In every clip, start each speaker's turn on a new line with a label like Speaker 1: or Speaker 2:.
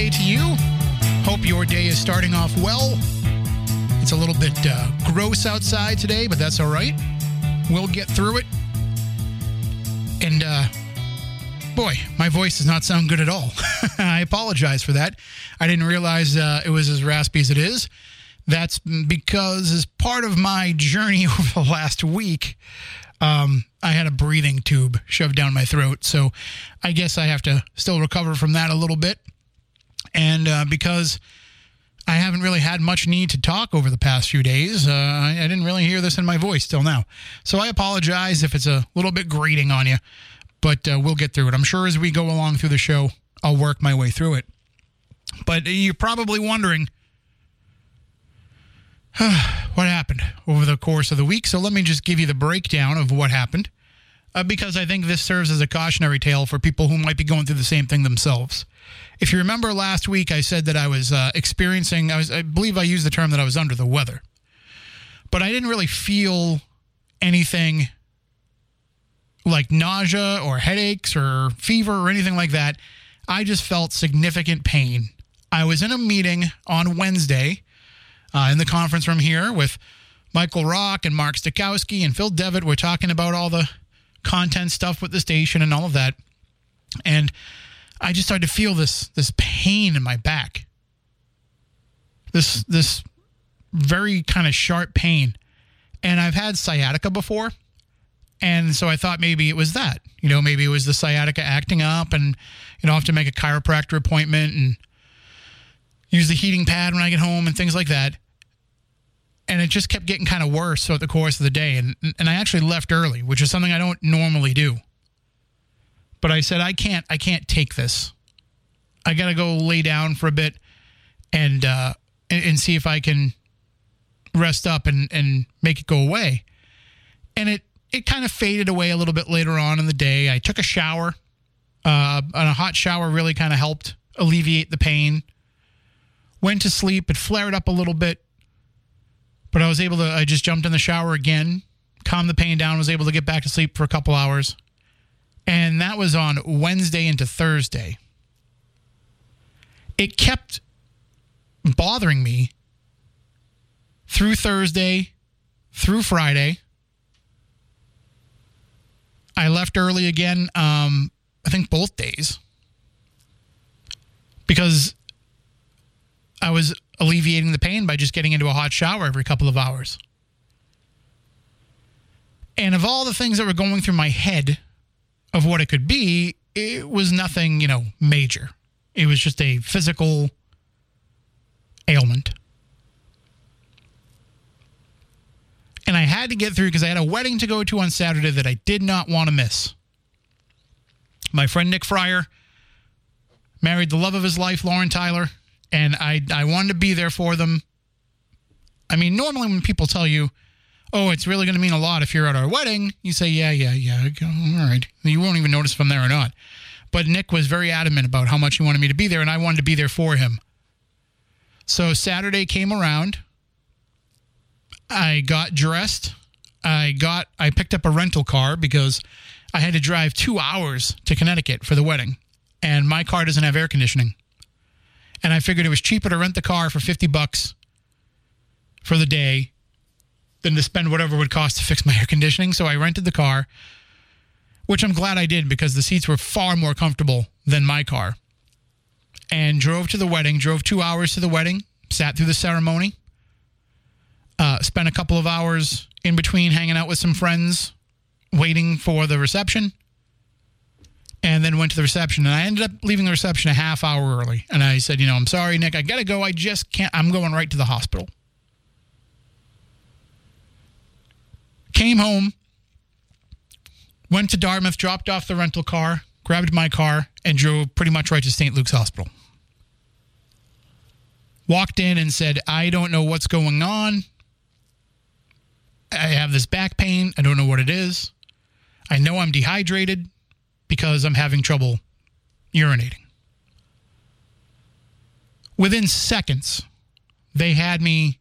Speaker 1: Friday to you. Hope your day is starting off well. It's a little bit uh, gross outside today, but that's all right. We'll get through it. And uh, boy, my voice does not sound good at all. I apologize for that. I didn't realize uh, it was as raspy as it is. That's because, as part of my journey over the last week, um, I had a breathing tube shoved down my throat. So I guess I have to still recover from that a little bit. And uh, because I haven't really had much need to talk over the past few days, uh, I, I didn't really hear this in my voice till now. So I apologize if it's a little bit grating on you, but uh, we'll get through it. I'm sure as we go along through the show, I'll work my way through it. But you're probably wondering what happened over the course of the week. So let me just give you the breakdown of what happened uh, because I think this serves as a cautionary tale for people who might be going through the same thing themselves. If you remember last week, I said that I was uh, experiencing, I, was, I believe I used the term that I was under the weather, but I didn't really feel anything like nausea or headaches or fever or anything like that. I just felt significant pain. I was in a meeting on Wednesday uh, in the conference room here with Michael Rock and Mark Stakowski and Phil Devitt. We're talking about all the content stuff with the station and all of that. And I just started to feel this this pain in my back. This this very kind of sharp pain. And I've had sciatica before. And so I thought maybe it was that. You know, maybe it was the sciatica acting up and you know, I have to make a chiropractor appointment and use the heating pad when I get home and things like that. And it just kept getting kind of worse throughout the course of the day. And, and I actually left early, which is something I don't normally do. But I said, I can't, I can't take this. I got to go lay down for a bit and, uh, and, and see if I can rest up and, and make it go away. And it, it kind of faded away a little bit later on in the day. I took a shower. Uh, and a hot shower really kind of helped alleviate the pain went to sleep. It flared up a little bit, but I was able to, I just jumped in the shower again, calmed the pain down, was able to get back to sleep for a couple hours. And that was on Wednesday into Thursday. It kept bothering me through Thursday, through Friday. I left early again, um, I think both days. Because I was alleviating the pain by just getting into a hot shower every couple of hours. And of all the things that were going through my head of what it could be, it was nothing, you know, major. It was just a physical ailment. And I had to get through because I had a wedding to go to on Saturday that I did not want to miss. My friend Nick Fryer married the love of his life, Lauren Tyler and I I wanted to be there for them. I mean, normally when people tell you, "Oh, it's really going to mean a lot if you're at our wedding," you say, "Yeah, yeah, yeah, all right." You won't even notice if I'm there or not. But Nick was very adamant about how much he wanted me to be there, and I wanted to be there for him. So Saturday came around. I got dressed. I got I picked up a rental car because I had to drive two hours to Connecticut for the wedding, and my car doesn't have air conditioning and I figured it was cheaper to rent the car for 50 bucks for the day than to spend whatever it would cost to fix my air conditioning. So I rented the car, which I'm glad I did because the seats were far more comfortable than my car. And drove to the wedding, drove two hours to the wedding, sat through the ceremony, uh, spent a couple of hours in between hanging out with some friends, waiting for the reception and then went to the reception. And I ended up leaving the reception a half hour early. And I said, you know, I'm sorry, Nick, I got to go. I just can't. I'm going right to the hospital. Came home, went to Dartmouth, dropped off the rental car, grabbed my car, and drove pretty much right to St. Luke's Hospital. Walked in and said, I don't know what's going on. I have this back pain. I don't know what it is. I know I'm dehydrated because I'm having trouble urinating. Within seconds, they had me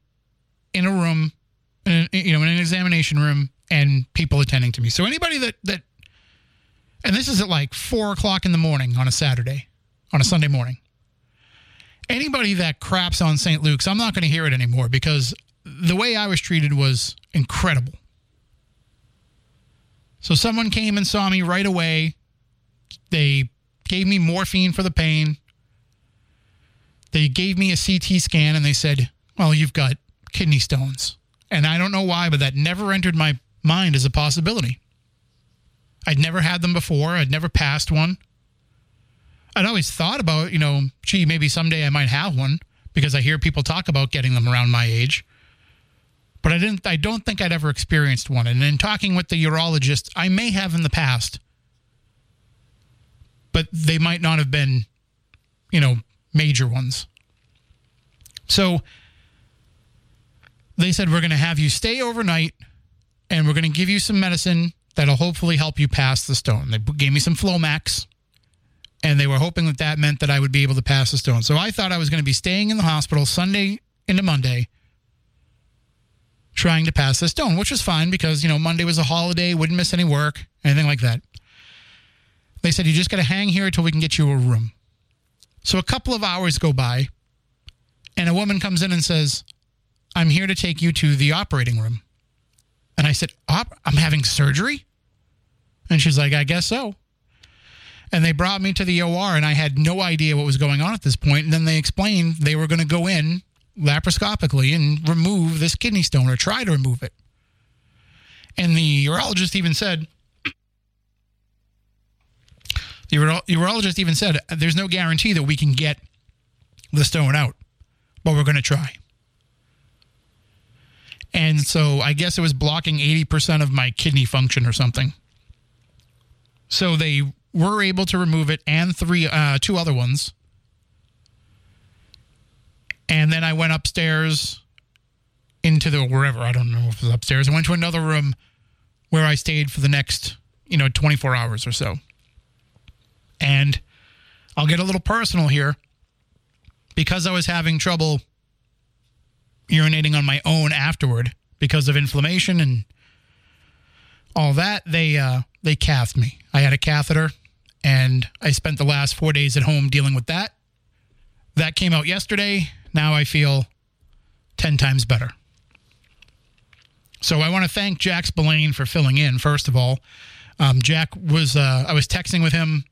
Speaker 1: in a room, in, you know, in an examination room, and people attending to me. So anybody that that, and this is at like four o'clock in the morning on a Saturday, on a Sunday morning. anybody that craps on St. Luke's, I'm not going to hear it anymore because the way I was treated was incredible. So someone came and saw me right away. They gave me morphine for the pain. They gave me a CT scan and they said, Well, you've got kidney stones. And I don't know why, but that never entered my mind as a possibility. I'd never had them before, I'd never passed one. I'd always thought about, you know, gee, maybe someday I might have one because I hear people talk about getting them around my age. But I didn't I don't think I'd ever experienced one. And in talking with the urologist, I may have in the past. But they might not have been, you know, major ones. So they said, We're going to have you stay overnight and we're going to give you some medicine that'll hopefully help you pass the stone. They gave me some Flomax and they were hoping that that meant that I would be able to pass the stone. So I thought I was going to be staying in the hospital Sunday into Monday trying to pass the stone, which was fine because, you know, Monday was a holiday, wouldn't miss any work, anything like that. They said, You just got to hang here until we can get you a room. So a couple of hours go by, and a woman comes in and says, I'm here to take you to the operating room. And I said, Op- I'm having surgery? And she's like, I guess so. And they brought me to the OR, and I had no idea what was going on at this point. And then they explained they were going to go in laparoscopically and remove this kidney stone or try to remove it. And the urologist even said, the urologist even said, there's no guarantee that we can get the stone out, but we're going to try. And so I guess it was blocking 80% of my kidney function or something. So they were able to remove it and three, uh, two other ones. And then I went upstairs into the wherever, I don't know if it was upstairs. I went to another room where I stayed for the next, you know, 24 hours or so. And I'll get a little personal here because I was having trouble urinating on my own afterward because of inflammation and all that. They uh, they cathed me. I had a catheter, and I spent the last four days at home dealing with that. That came out yesterday. Now I feel ten times better. So I want to thank Jack Spillane for filling in. First of all, um, Jack was uh, I was texting with him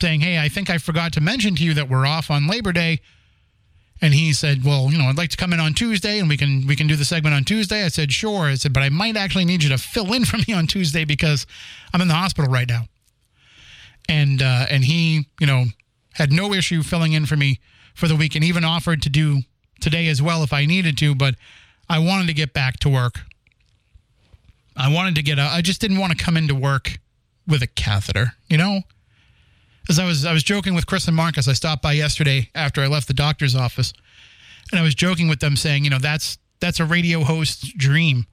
Speaker 1: saying, "Hey, I think I forgot to mention to you that we're off on Labor Day." And he said, "Well, you know, I'd like to come in on Tuesday, and we can we can do the segment on Tuesday." I said, "Sure." I said, "But I might actually need you to fill in for me on Tuesday because I'm in the hospital right now." And uh, and he, you know, had no issue filling in for me for the week, and even offered to do today as well if I needed to. But I wanted to get back to work. I wanted to get. A, I just didn't want to come into work with a catheter, you know as I was I was joking with Chris and Marcus. I stopped by yesterday after I left the doctor's office, and I was joking with them, saying, you know, that's that's a radio host's dream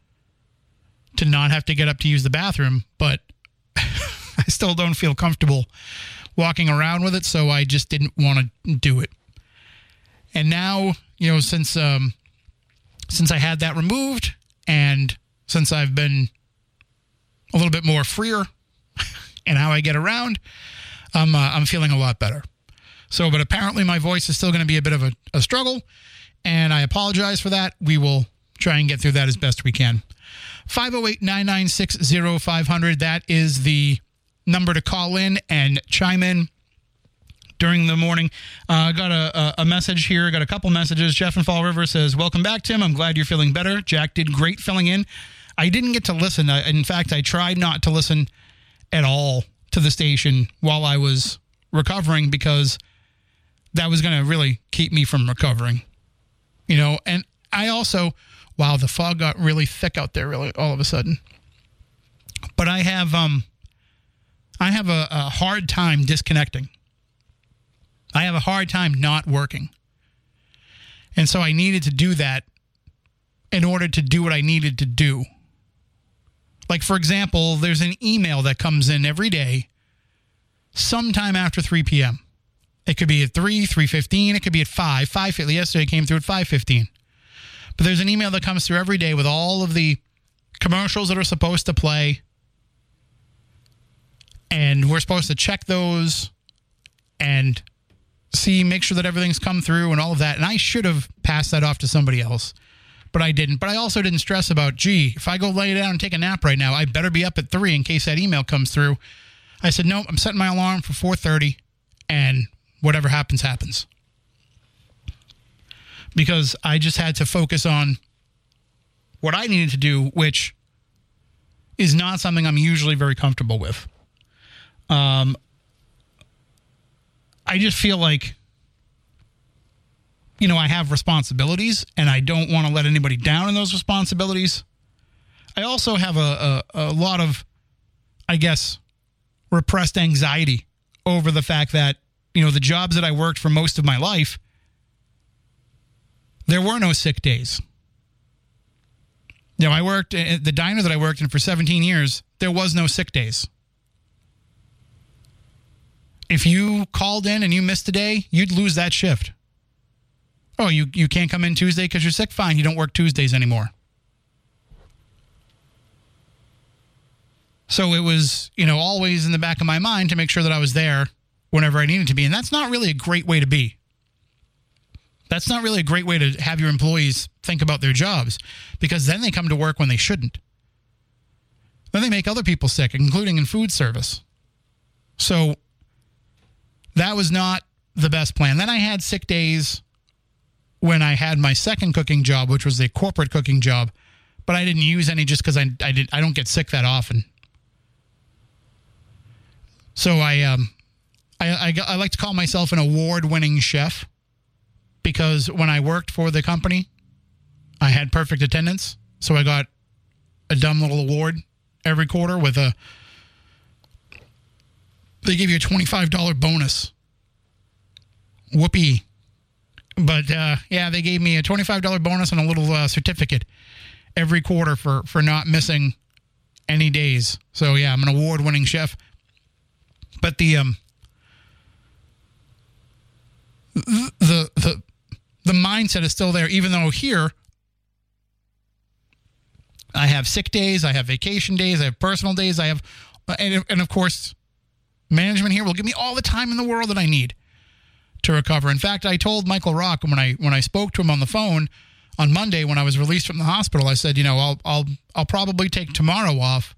Speaker 1: to not have to get up to use the bathroom, but I still don't feel comfortable walking around with it, so I just didn't want to do it. And now, you know, since um, since I had that removed, and since I've been a little bit more freer and how I get around, I'm uh, I'm feeling a lot better. So, but apparently my voice is still going to be a bit of a, a struggle, and I apologize for that. We will try and get through that as best we can. 508 996 0500. That is the number to call in and chime in during the morning. I uh, got a, a, message here. Got a couple messages. Jeff in Fall River says, Welcome back, Tim. I'm glad you're feeling better. Jack did great filling in. I didn't get to listen. in fact, I tried not to listen at all to the station while I was recovering because that was going to really keep me from recovering. You know, and I also, wow, the fog got really thick out there, really, all of a sudden. But I have, um, I have a, a hard time disconnecting. I have a hard time not working. And so I needed to do that in order to do what I needed to do. Like, for example, there's an email that comes in every day sometime after 3 p.m. It could be at 3, 3.15. It could be at 5. 5 yesterday came through at 5.15. But there's an email that comes through every day with all of the commercials that are supposed to play. And we're supposed to check those and see, make sure that everything's come through and all of that. And I should have passed that off to somebody else, but I didn't. But I also didn't stress about, gee, if I go lay down and take a nap right now, I better be up at three in case that email comes through. I said, no, I'm setting my alarm for 4:30, and whatever happens, happens. Because I just had to focus on what I needed to do, which is not something I'm usually very comfortable with. Um, I just feel like, you know, I have responsibilities and I don't want to let anybody down in those responsibilities. I also have a, a, a lot of, I guess, repressed anxiety over the fact that, you know, the jobs that I worked for most of my life, there were no sick days. You know, I worked at the diner that I worked in for 17 years, there was no sick days. If you called in and you missed a day, you'd lose that shift. Oh, you, you can't come in Tuesday because you're sick? Fine, you don't work Tuesdays anymore. So it was, you know, always in the back of my mind to make sure that I was there whenever I needed to be. And that's not really a great way to be. That's not really a great way to have your employees think about their jobs because then they come to work when they shouldn't. Then they make other people sick, including in food service. So that was not the best plan. Then I had sick days when I had my second cooking job, which was a corporate cooking job, but I didn't use any just because I, I, did, I don't get sick that often. So I, um, I, I, I like to call myself an award winning chef because when I worked for the company, I had perfect attendance. So I got a dumb little award every quarter with a they give you a $25 bonus. Whoopee. But uh, yeah, they gave me a $25 bonus and a little uh, certificate every quarter for, for not missing any days. So yeah, I'm an award winning chef. But the um the the the mindset is still there, even though here I have sick days, I have vacation days, I have personal days, I have, and, and of course, management here will give me all the time in the world that I need to recover. In fact, I told Michael Rock when I when I spoke to him on the phone on Monday when I was released from the hospital, I said, you know, I'll I'll I'll probably take tomorrow off.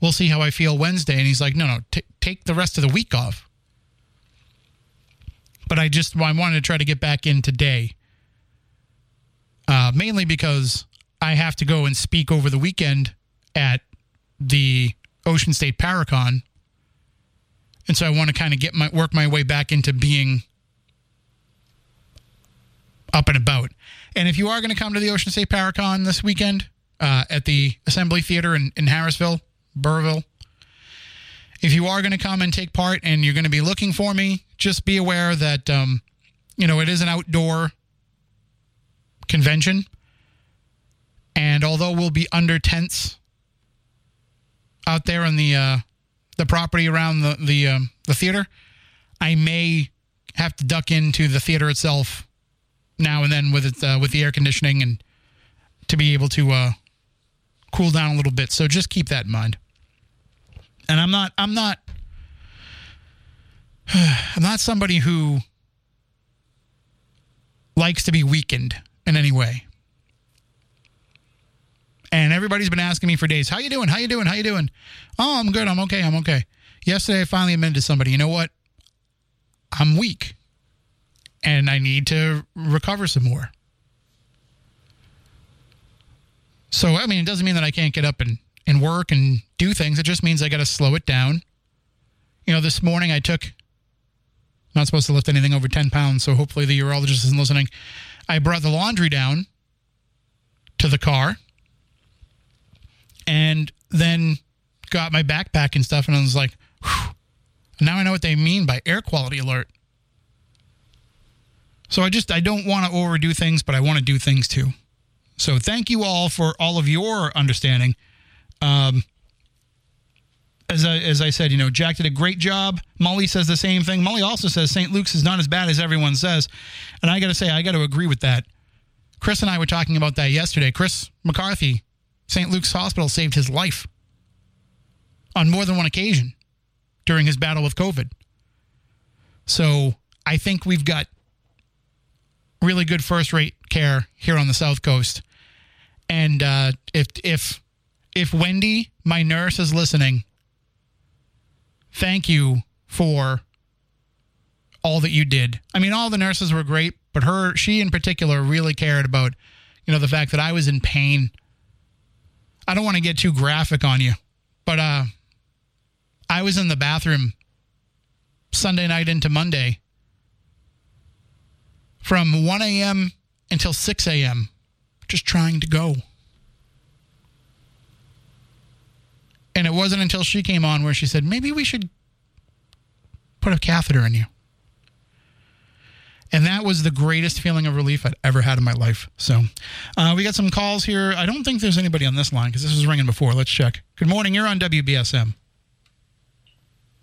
Speaker 1: We'll see how I feel Wednesday. And he's like, no, no, t- take the rest of the week off. But I just I wanted to try to get back in today, uh, mainly because I have to go and speak over the weekend at the Ocean State Paracon and so I want to kind of get my work my way back into being up and about. And if you are going to come to the Ocean State Paracon this weekend uh, at the Assembly Theater in, in Harrisville, Burrillville, if you are going to come and take part and you're going to be looking for me, just be aware that um, you know it is an outdoor convention, and although we'll be under tents out there in the uh, the property around the the um, the theater, I may have to duck into the theater itself now and then with it uh, with the air conditioning and to be able to uh, cool down a little bit. So just keep that in mind. And I'm not I'm not I'm not somebody who likes to be weakened in any way. And everybody's been asking me for days, "How you doing? How you doing? How you doing?" "Oh, I'm good. I'm okay. I'm okay." Yesterday I finally admitted to somebody, "You know what? I'm weak and I need to recover some more." So, I mean, it doesn't mean that I can't get up and, and work and do things. It just means I got to slow it down. You know, this morning I took, not supposed to lift anything over 10 pounds, so hopefully the urologist isn't listening. I brought the laundry down to the car and then got my backpack and stuff, and I was like, now I know what they mean by air quality alert. So I just I don't want to overdo things, but I want to do things too. So thank you all for all of your understanding. Um, as I, as I said, you know, Jack did a great job. Molly says the same thing. Molly also says St. Luke's is not as bad as everyone says. And I got to say, I got to agree with that. Chris and I were talking about that yesterday. Chris McCarthy St. Luke's Hospital saved his life on more than one occasion during his battle with COVID. So I think we've got really good first rate care here on the South Coast. And uh, if if if Wendy, my nurse, is listening, thank you for all that you did. I mean, all the nurses were great, but her, she in particular, really cared about, you know, the fact that I was in pain. I don't want to get too graphic on you, but uh, I was in the bathroom Sunday night into Monday from 1 a.m. until 6 a.m., just trying to go. And it wasn't until she came on where she said, maybe we should put a catheter in you. And that was the greatest feeling of relief I'd ever had in my life. So uh, we got some calls here. I don't think there's anybody on this line because this was ringing before. Let's check. Good morning. You're on WBSM.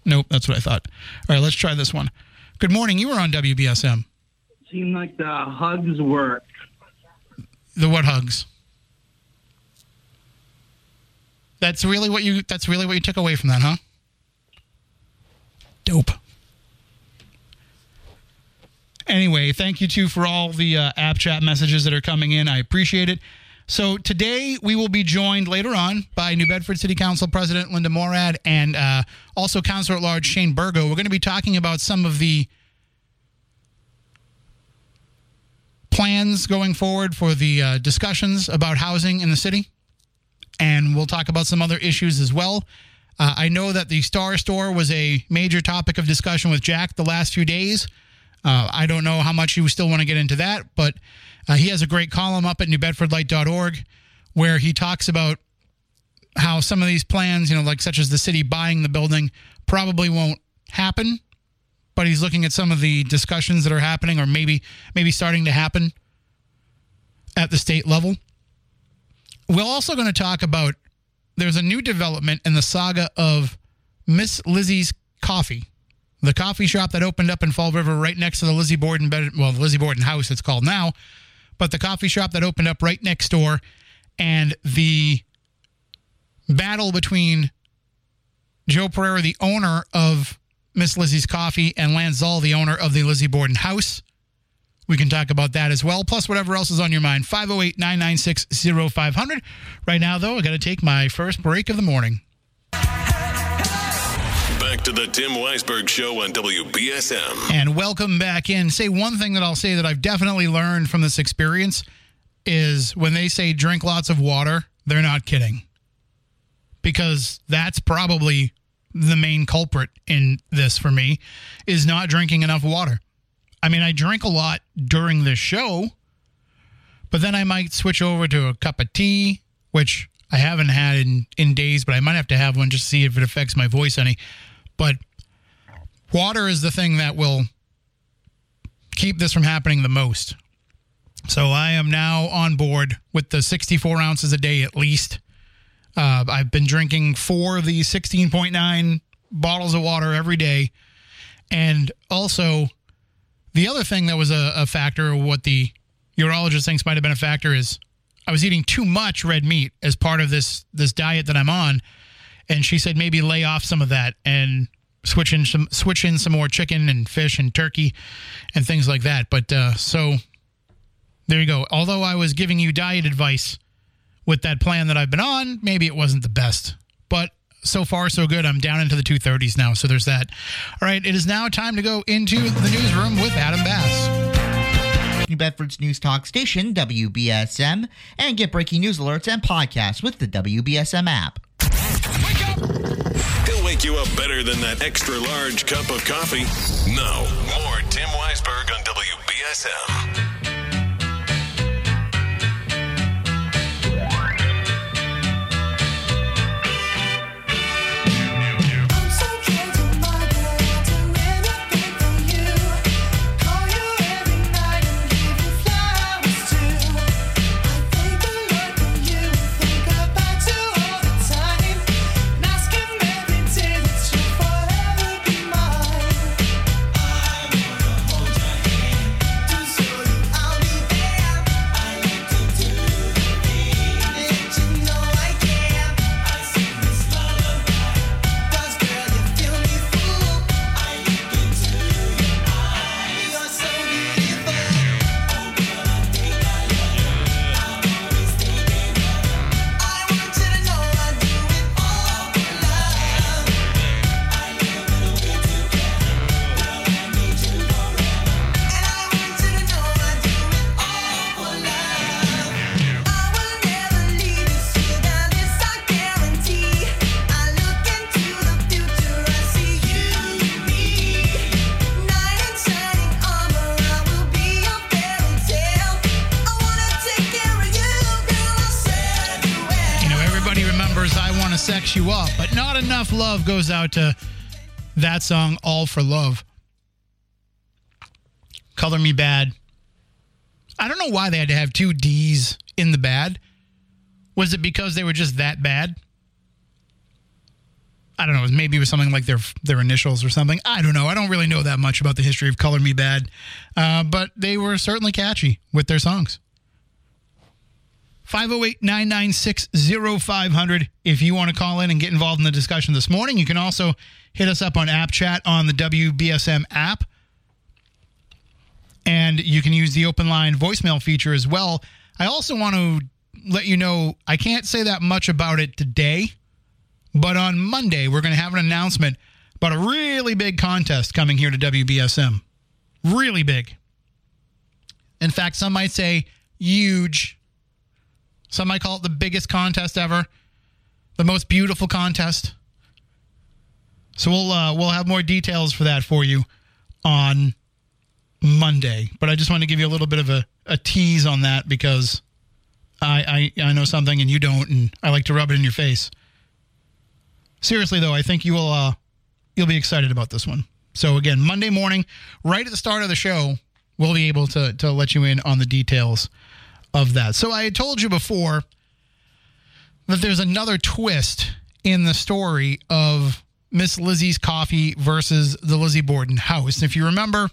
Speaker 1: Nope, that's what I thought. All right, let's try this one. Good morning. You were on WBSM.
Speaker 2: Seemed like the hugs work.
Speaker 1: The what hugs? That's really what you. That's really what you took away from that, huh? Dope. Anyway, thank you too for all the uh, app chat messages that are coming in. I appreciate it. So today we will be joined later on by New Bedford City Council President Linda Morad and uh, also Councilor at Large Shane Burgo. We're going to be talking about some of the plans going forward for the uh, discussions about housing in the city, and we'll talk about some other issues as well. Uh, I know that the Star Store was a major topic of discussion with Jack the last few days. Uh, I don't know how much you still want to get into that, but uh, he has a great column up at newbedfordlight.org where he talks about how some of these plans, you know, like such as the city buying the building, probably won't happen. But he's looking at some of the discussions that are happening, or maybe maybe starting to happen at the state level. We're also going to talk about there's a new development in the saga of Miss Lizzie's Coffee the coffee shop that opened up in Fall River right next to the Lizzie Borden bed, well, the Lizzie Borden house it's called now, but the coffee shop that opened up right next door and the battle between Joe Pereira, the owner of Miss Lizzie's Coffee, and Lance Zoll, the owner of the Lizzie Borden house. We can talk about that as well, plus whatever else is on your mind. 508 996 0500. Right now, though, I got to take my first break of the morning
Speaker 3: back to the Tim Weisberg Show on WBSM.
Speaker 1: And welcome back in. Say one thing that I'll say that I've definitely learned from this experience is when they say drink lots of water, they're not kidding. Because that's probably the main culprit in this for me is not drinking enough water. I mean, I drink a lot during the show, but then I might switch over to a cup of tea, which I haven't had in, in days, but I might have to have one just to see if it affects my voice any. But water is the thing that will keep this from happening the most. So I am now on board with the 64 ounces a day at least. Uh, I've been drinking four of these 16.9 bottles of water every day. And also, the other thing that was a, a factor, what the urologist thinks might have been a factor, is I was eating too much red meat as part of this this diet that I'm on and she said maybe lay off some of that and switch in some switch in some more chicken and fish and turkey and things like that. But uh, so there you go. Although I was giving you diet advice with that plan that I've been on, maybe it wasn't the best. But so far so good. I'm down into the 230s now, so there's that. All right, it is now time to go into the newsroom with Adam Bass.
Speaker 4: New Bedford's news talk station, WBSM, and get breaking news alerts and podcasts with the WBSM app.
Speaker 3: He'll wake you up better than that extra large cup of coffee. Now, more Tim Weisberg on WBSM.
Speaker 1: Sex You Up, but not enough love goes out to that song, All for Love. Color Me Badd. I don't know why they had to have two D's in the bad. Was it because they were just that bad? I don't know. Maybe it was something like their their initials or something. I don't know. I don't really know that much about the history of Color Me Badd, uh, but they were certainly catchy with their songs. 508 996 0500. If you want to call in and get involved in the discussion this morning, you can also hit us up on App Chat on the WBSM app. And you can use the open line voicemail feature as well. I also want to let you know I can't say that much about it today, but on Monday, we're going to have an announcement about a really big contest coming here to WBSM. Really big. In fact, some might say huge. Some might call it the biggest contest ever, the most beautiful contest. So we'll uh, we'll have more details for that for you on Monday. But I just want to give you a little bit of a, a tease on that because I, I I know something and you don't, and I like to rub it in your face. Seriously though, I think you will uh, you'll be excited about this one. So again, Monday morning, right at the start of the show, we'll be able to to let you in on the details of that. So I had told you before that there's another twist in the story of Miss Lizzie's Coffee versus the Lizzie Borden house. And if you remember,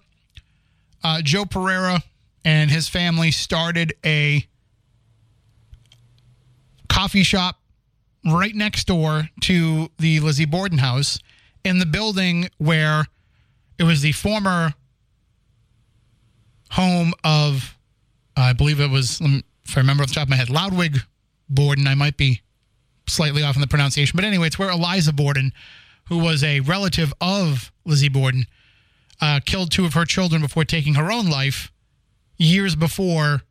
Speaker 1: uh, Joe Pereira and his family started a coffee shop right next door to the Lizzie Borden house in the building where it was the former home of, I believe it was, if I remember off the top of my head, Loudwig Borden. I might be slightly off in the pronunciation, but anyway, it's where Eliza Borden, who was a relative of Lizzie Borden, uh, killed two of her children before taking her own life years before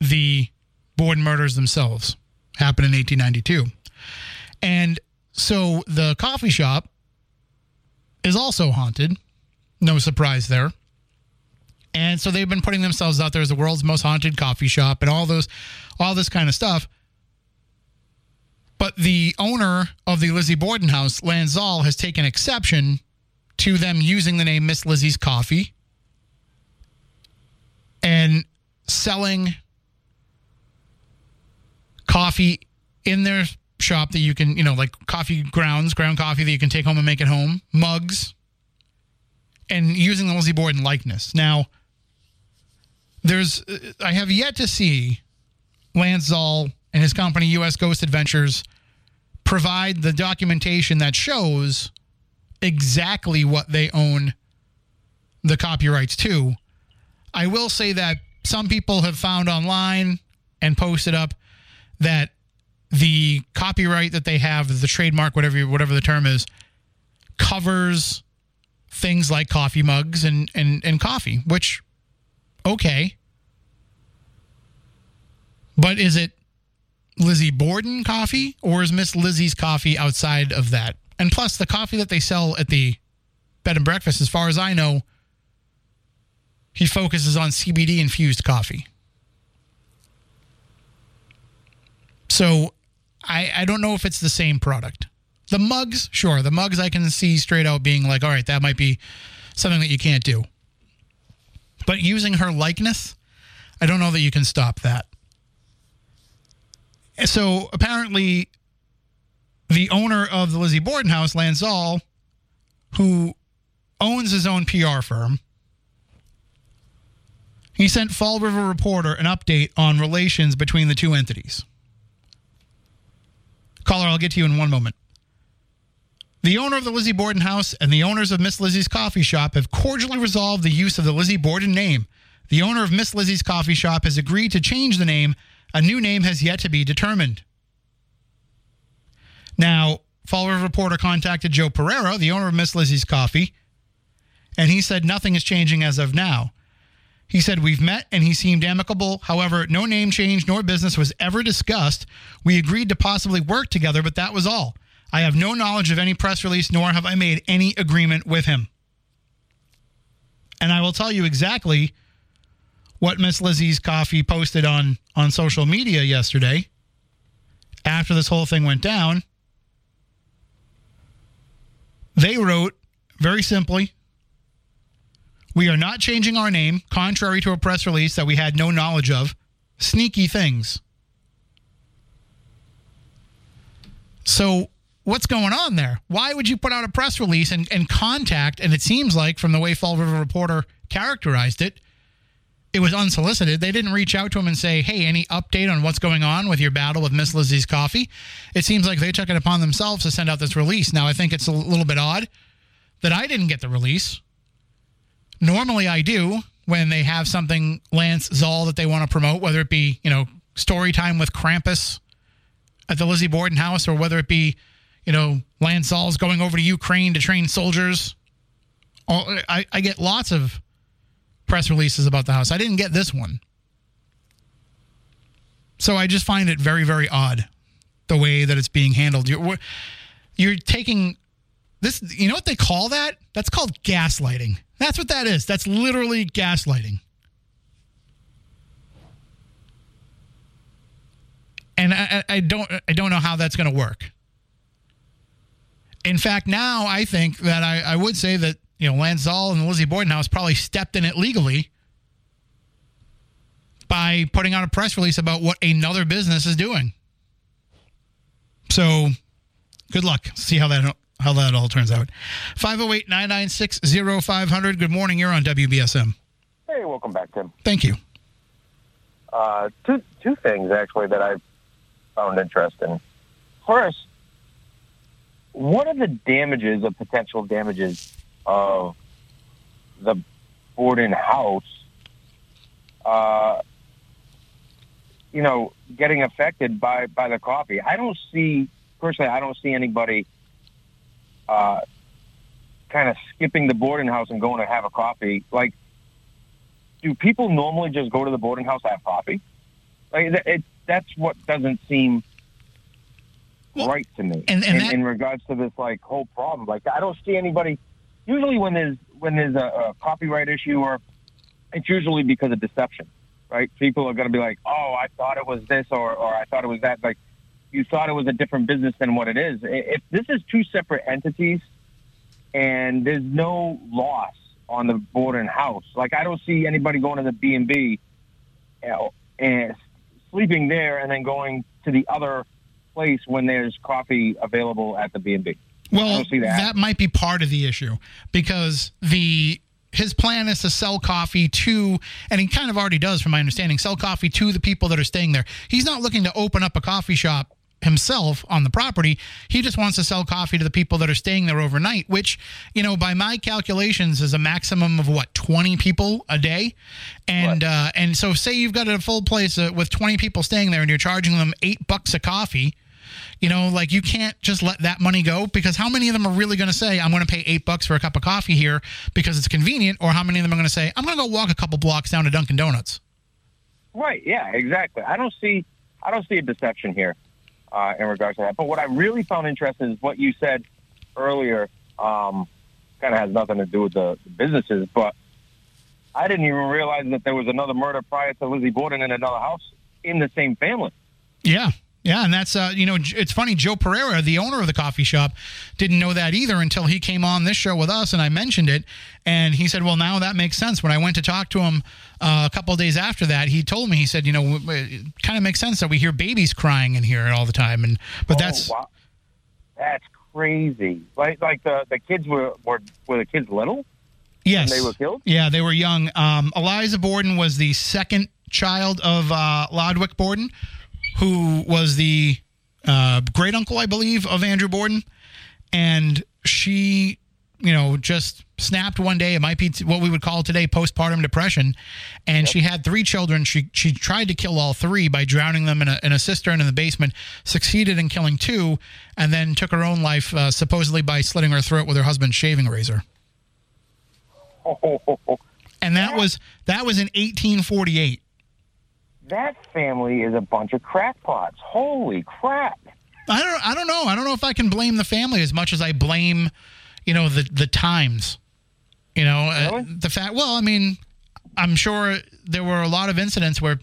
Speaker 1: the Borden murders themselves happened in 1892. And so the coffee shop is also haunted. No surprise there. And so they've been putting themselves out there as the world's most haunted coffee shop and all those all this kind of stuff. But the owner of the Lizzie Borden house, Lance Zoll, has taken exception to them using the name Miss Lizzie's Coffee and selling coffee in their shop that you can, you know, like coffee grounds, ground coffee that you can take home and make at home, mugs, and using the Lizzie Borden likeness. Now, there's, I have yet to see Lance Zoll and his company, U.S. Ghost Adventures, provide the documentation that shows exactly what they own the copyrights to. I will say that some people have found online and posted up that the copyright that they have, the trademark, whatever whatever the term is, covers things like coffee mugs and and and coffee, which okay. But is it Lizzie Borden coffee or is Miss Lizzie's coffee outside of that? And plus the coffee that they sell at the bed and breakfast as far as I know he focuses on CBD infused coffee. So I, I don't know if it's the same product. The mugs, sure. The mugs I can see straight out being like, all right, that might be something that you can't do. But using her likeness, I don't know that you can stop that. So apparently, the owner of the Lizzie Borden house, Lance Zoll, who owns his own PR firm, he sent Fall River Reporter an update on relations between the two entities. Caller, I'll get to you in one moment. The owner of the Lizzie Borden house and the owners of Miss Lizzie's coffee shop have cordially resolved the use of the Lizzie Borden name. The owner of Miss Lizzie's coffee shop has agreed to change the name. A new name has yet to be determined. Now, Fall River Reporter contacted Joe Pereira, the owner of Miss Lizzie's Coffee, and he said nothing is changing as of now. He said, We've met and he seemed amicable. However, no name change nor business was ever discussed. We agreed to possibly work together, but that was all. I have no knowledge of any press release, nor have I made any agreement with him. And I will tell you exactly what Miss Lizzie's Coffee posted on, on social media yesterday after this whole thing went down. They wrote very simply We are not changing our name, contrary to a press release that we had no knowledge of. Sneaky things. So, what's going on there? Why would you put out a press release and, and contact? And it seems like, from the way Fall River Reporter characterized it, it was unsolicited. They didn't reach out to him and say, hey, any update on what's going on with your battle with Miss Lizzie's coffee? It seems like they took it upon themselves to send out this release. Now, I think it's a little bit odd that I didn't get the release. Normally, I do when they have something Lance Zoll that they want to promote, whether it be, you know, story time with Krampus at the Lizzie Borden house or whether it be, you know, Lance Zoll's going over to Ukraine to train soldiers. I, I get lots of press releases about the house. I didn't get this one. So I just find it very, very odd the way that it's being handled. You're, you're taking this, you know what they call that? That's called gaslighting. That's what that is. That's literally gaslighting. And I, I don't, I don't know how that's going to work. In fact, now I think that I, I would say that you know, Lance Zoll and Lizzie Borden house probably stepped in it legally by putting out a press release about what another business is doing. So, good luck. See how that how that all turns out. 508-996-0500. Good morning. You're on WBSM.
Speaker 5: Hey, welcome back, Tim.
Speaker 1: Thank you.
Speaker 5: Uh, two two things actually that I found interesting. First, what are the damages of potential damages of the Borden house, uh, you know, getting affected by, by the coffee. I don't see, personally, I don't see anybody uh, kind of skipping the Borden house and going to have a coffee. Like, do people normally just go to the Borden house to have coffee? Like, it that's what doesn't seem well, right to me.
Speaker 1: And, and
Speaker 5: in,
Speaker 1: that-
Speaker 5: in regards to this like whole problem, like I don't see anybody usually when there's when there's a, a copyright issue or it's usually because of deception, right? People are going to be like, "Oh, I thought it was this," or "or I thought it was that." Like, you thought it was a different business than what it is. If this is two separate entities and there's no loss on the Borden house, like I don't see anybody going to the B and B and sleeping there and then going to the other place when there's coffee available at the B and B.
Speaker 1: Well,
Speaker 5: that.
Speaker 1: that might be part of the issue because the his plan is to sell coffee to, and he kind of already does, from my understanding, sell coffee to the people that are staying there. He's not looking to open up a coffee shop himself on the property. He just wants to sell coffee to the people that are staying there overnight, which, you know, by my calculations is a maximum of what, 20 people a day. And, uh, and so say you've got a full place uh, with 20 people staying there and you're charging them eight bucks a coffee you know, like you can't just let that money go because how many of them are really going to say, I'm going to pay eight bucks for a cup of coffee here because it's convenient? Or how many of them are going to say, I'm going to go walk a couple blocks down to Dunkin' Donuts?
Speaker 5: Right. Yeah, exactly. I don't see, I don't see a deception here uh, in regards to that. But what I really found interesting is what you said earlier. Um, kind of has nothing to do with the, the businesses, but I didn't even realize that there was another murder prior to Lizzie Borden in another house in the same family.
Speaker 1: Yeah, yeah, and that's uh, you know it's funny. Joe Pereira, the owner of the coffee shop, didn't know that either until he came on this show with us, and I mentioned it, and he said, "Well, now that makes sense." When I went to talk to him uh, a couple of days after that, he told me he said, "You know, it kind of makes sense that we hear babies crying in here all the time." And but
Speaker 5: oh,
Speaker 1: that's
Speaker 5: wow. that's crazy. Like like the the kids were were were the kids little?
Speaker 1: Yes,
Speaker 5: they were killed.
Speaker 1: Yeah, they were young. Um, Eliza Borden was the second child of uh, Lodwick Borden who was the uh, great uncle, I believe, of Andrew Borden. And she, you know, just snapped one day. It might be what we would call today postpartum depression. And yep. she had three children. She she tried to kill all three by drowning them in a, in a cistern in the basement, succeeded in killing two, and then took her own life, uh, supposedly by slitting her throat with her husband's shaving razor. and that was that was in 1848
Speaker 5: that family is a bunch of crackpots. Holy crap!
Speaker 1: I don't. I don't know. I don't know if I can blame the family as much as I blame, you know, the the times. You know, really? uh, the fact. Well, I mean, I'm sure there were a lot of incidents where.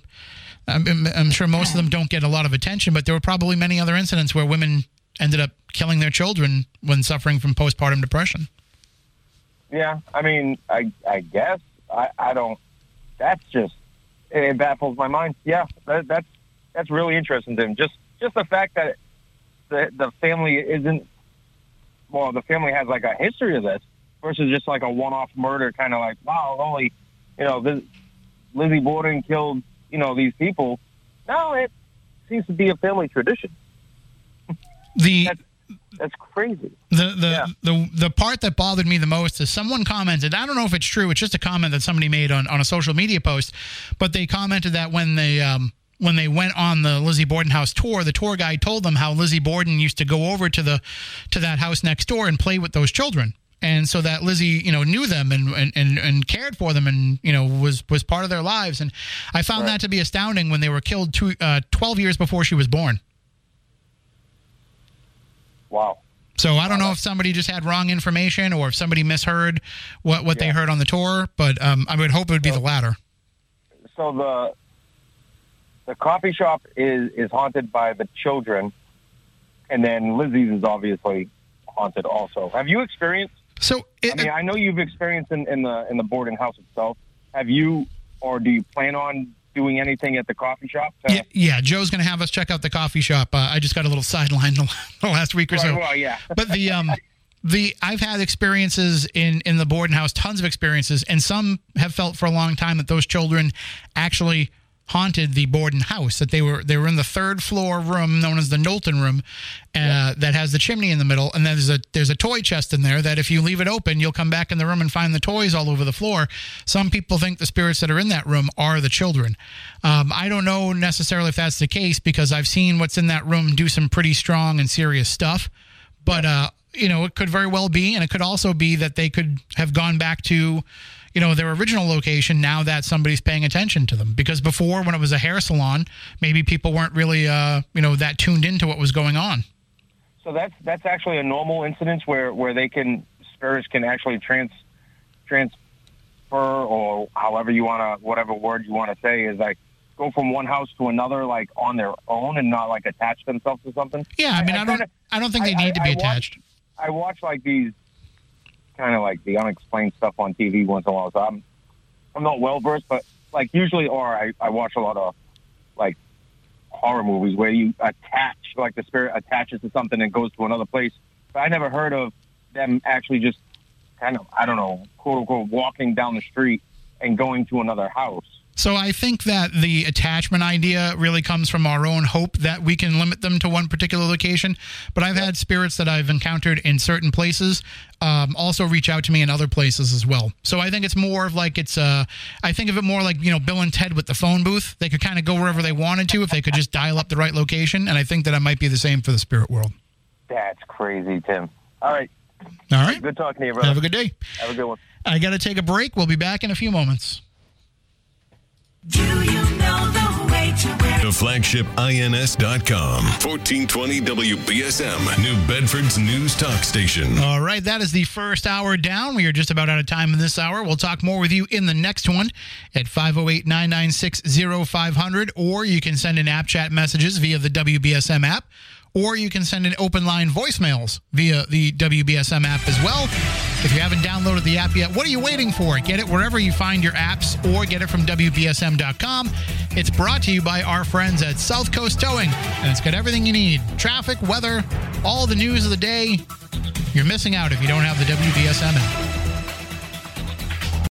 Speaker 1: I'm, I'm, sure most of them don't get a lot of attention, but there were probably many other incidents where women ended up killing their children when suffering from postpartum depression.
Speaker 5: Yeah, I mean, I I guess I I don't. That's just it baffles my mind. Yeah, that, that's that's really interesting to him. Just just the fact that the the family isn't well, the family has like a history of this versus just like a one-off murder, kind of like wow, only you know this Lizzie Borden killed you know these people. No, it seems to be a family tradition.
Speaker 1: The
Speaker 5: That's that's crazy.
Speaker 1: The the,
Speaker 5: Yeah.
Speaker 1: the the part that bothered me the most is someone commented. I don't know if it's true. It's just a comment that somebody made on, on a social media post, but they commented that when they um when they went on the Lizzie Borden house tour, the tour guide told them how Lizzie Borden used to go over to the to that house next door and play with those children. And so that Lizzie, you know, knew them and, and, and, and cared for them and, you know, was, was part of their lives. And I found that to be astounding when they were killed two, uh, 12 years before she was born.
Speaker 5: Wow.
Speaker 1: So I don't know if somebody just had wrong information or if somebody misheard what, what they heard on the tour, but um, I would hope it would be the latter.
Speaker 5: so the the coffee shop is is haunted by the children, and then Lizzie's is obviously haunted also. Have you experienced?
Speaker 1: So it,
Speaker 5: I mean, I know you've experienced in, in the in the boarding house itself. Have you, or do you plan on doing anything at the coffee shop? to-
Speaker 1: yeah, yeah, Joe's going to have us check out the coffee shop. Uh, I just got a little sideline the last week or so.
Speaker 5: well, yeah.
Speaker 1: but the um the I've had experiences in in the Borden house, tons of experiences, and some have felt for a long time that those children actually haunted the Borden house. That they were they were in the third floor room known as the Knowlton room, uh, that has the chimney in the middle, and then there's a there's a toy chest in there that if you leave it open, you'll come back in the room and find the toys all over the floor. Some people think the spirits that are in that room are the children. Um, I don't know necessarily if that's the case because I've seen what's in that room do some pretty strong and serious stuff but uh, you know, it could very well be, and it could also be that they could have gone back to, you know, their original location now that somebody's paying attention to them. Because before, when it was a hair salon, maybe people weren't really, uh, you know, that tuned into what was going on.
Speaker 5: So that's that's actually a normal incident where where they can spurs can actually trans transfer or however you want to whatever word you want to say is like go from one house to another like on their own and not like attach themselves to something.
Speaker 1: Yeah, I mean, I, don't,
Speaker 5: kinda-
Speaker 1: I don't think they
Speaker 5: I-
Speaker 1: need to be
Speaker 5: I watched-
Speaker 1: attached.
Speaker 5: I watch like these kind of like the unexplained stuff on TV once in a while. So I'm I'm not well versed, but like usually, or I, I watch a lot of like horror movies where you attach like the spirit attaches to something and goes to another place. But I never heard of them actually just kind of I don't know quote unquote walking down the street and going to another house.
Speaker 1: So I think that the attachment idea really comes from our own hope that we can limit them to one particular location. But I've had spirits that I've encountered in certain places um, also reach out to me in other places as well. So I think it's more of like it's uh, I think of it more like you know Bill and Ted with the phone booth. They could kind of go wherever they wanted to if they could just dial up the right location. And I think that it might be the same for the spirit world.
Speaker 5: That's crazy, Tim. All right,
Speaker 1: All right.
Speaker 5: good talking to you, brother.
Speaker 1: Have a good day.
Speaker 5: Have a good one.
Speaker 1: I got to take a break. We'll be back in a few moments.
Speaker 6: Do you know the way to where?
Speaker 3: The flagship INS.com. 1420 WBSM, New Bedford's news talk station.
Speaker 1: All right, that is the first hour down. We are just about out of time in this hour. We'll talk more with you in the next one at 508 996 0500, or you can send in app chat messages via the WBSM app, or you can send in open line voicemails via the WBSM app as well. If you haven't downloaded the app yet, what are you waiting for? Get it wherever you find your apps or get it from WBSM.com. It's brought to you by our friends at South Coast Towing, and it's got everything you need traffic, weather, all the news of the day. You're missing out if you don't have the WBSM app.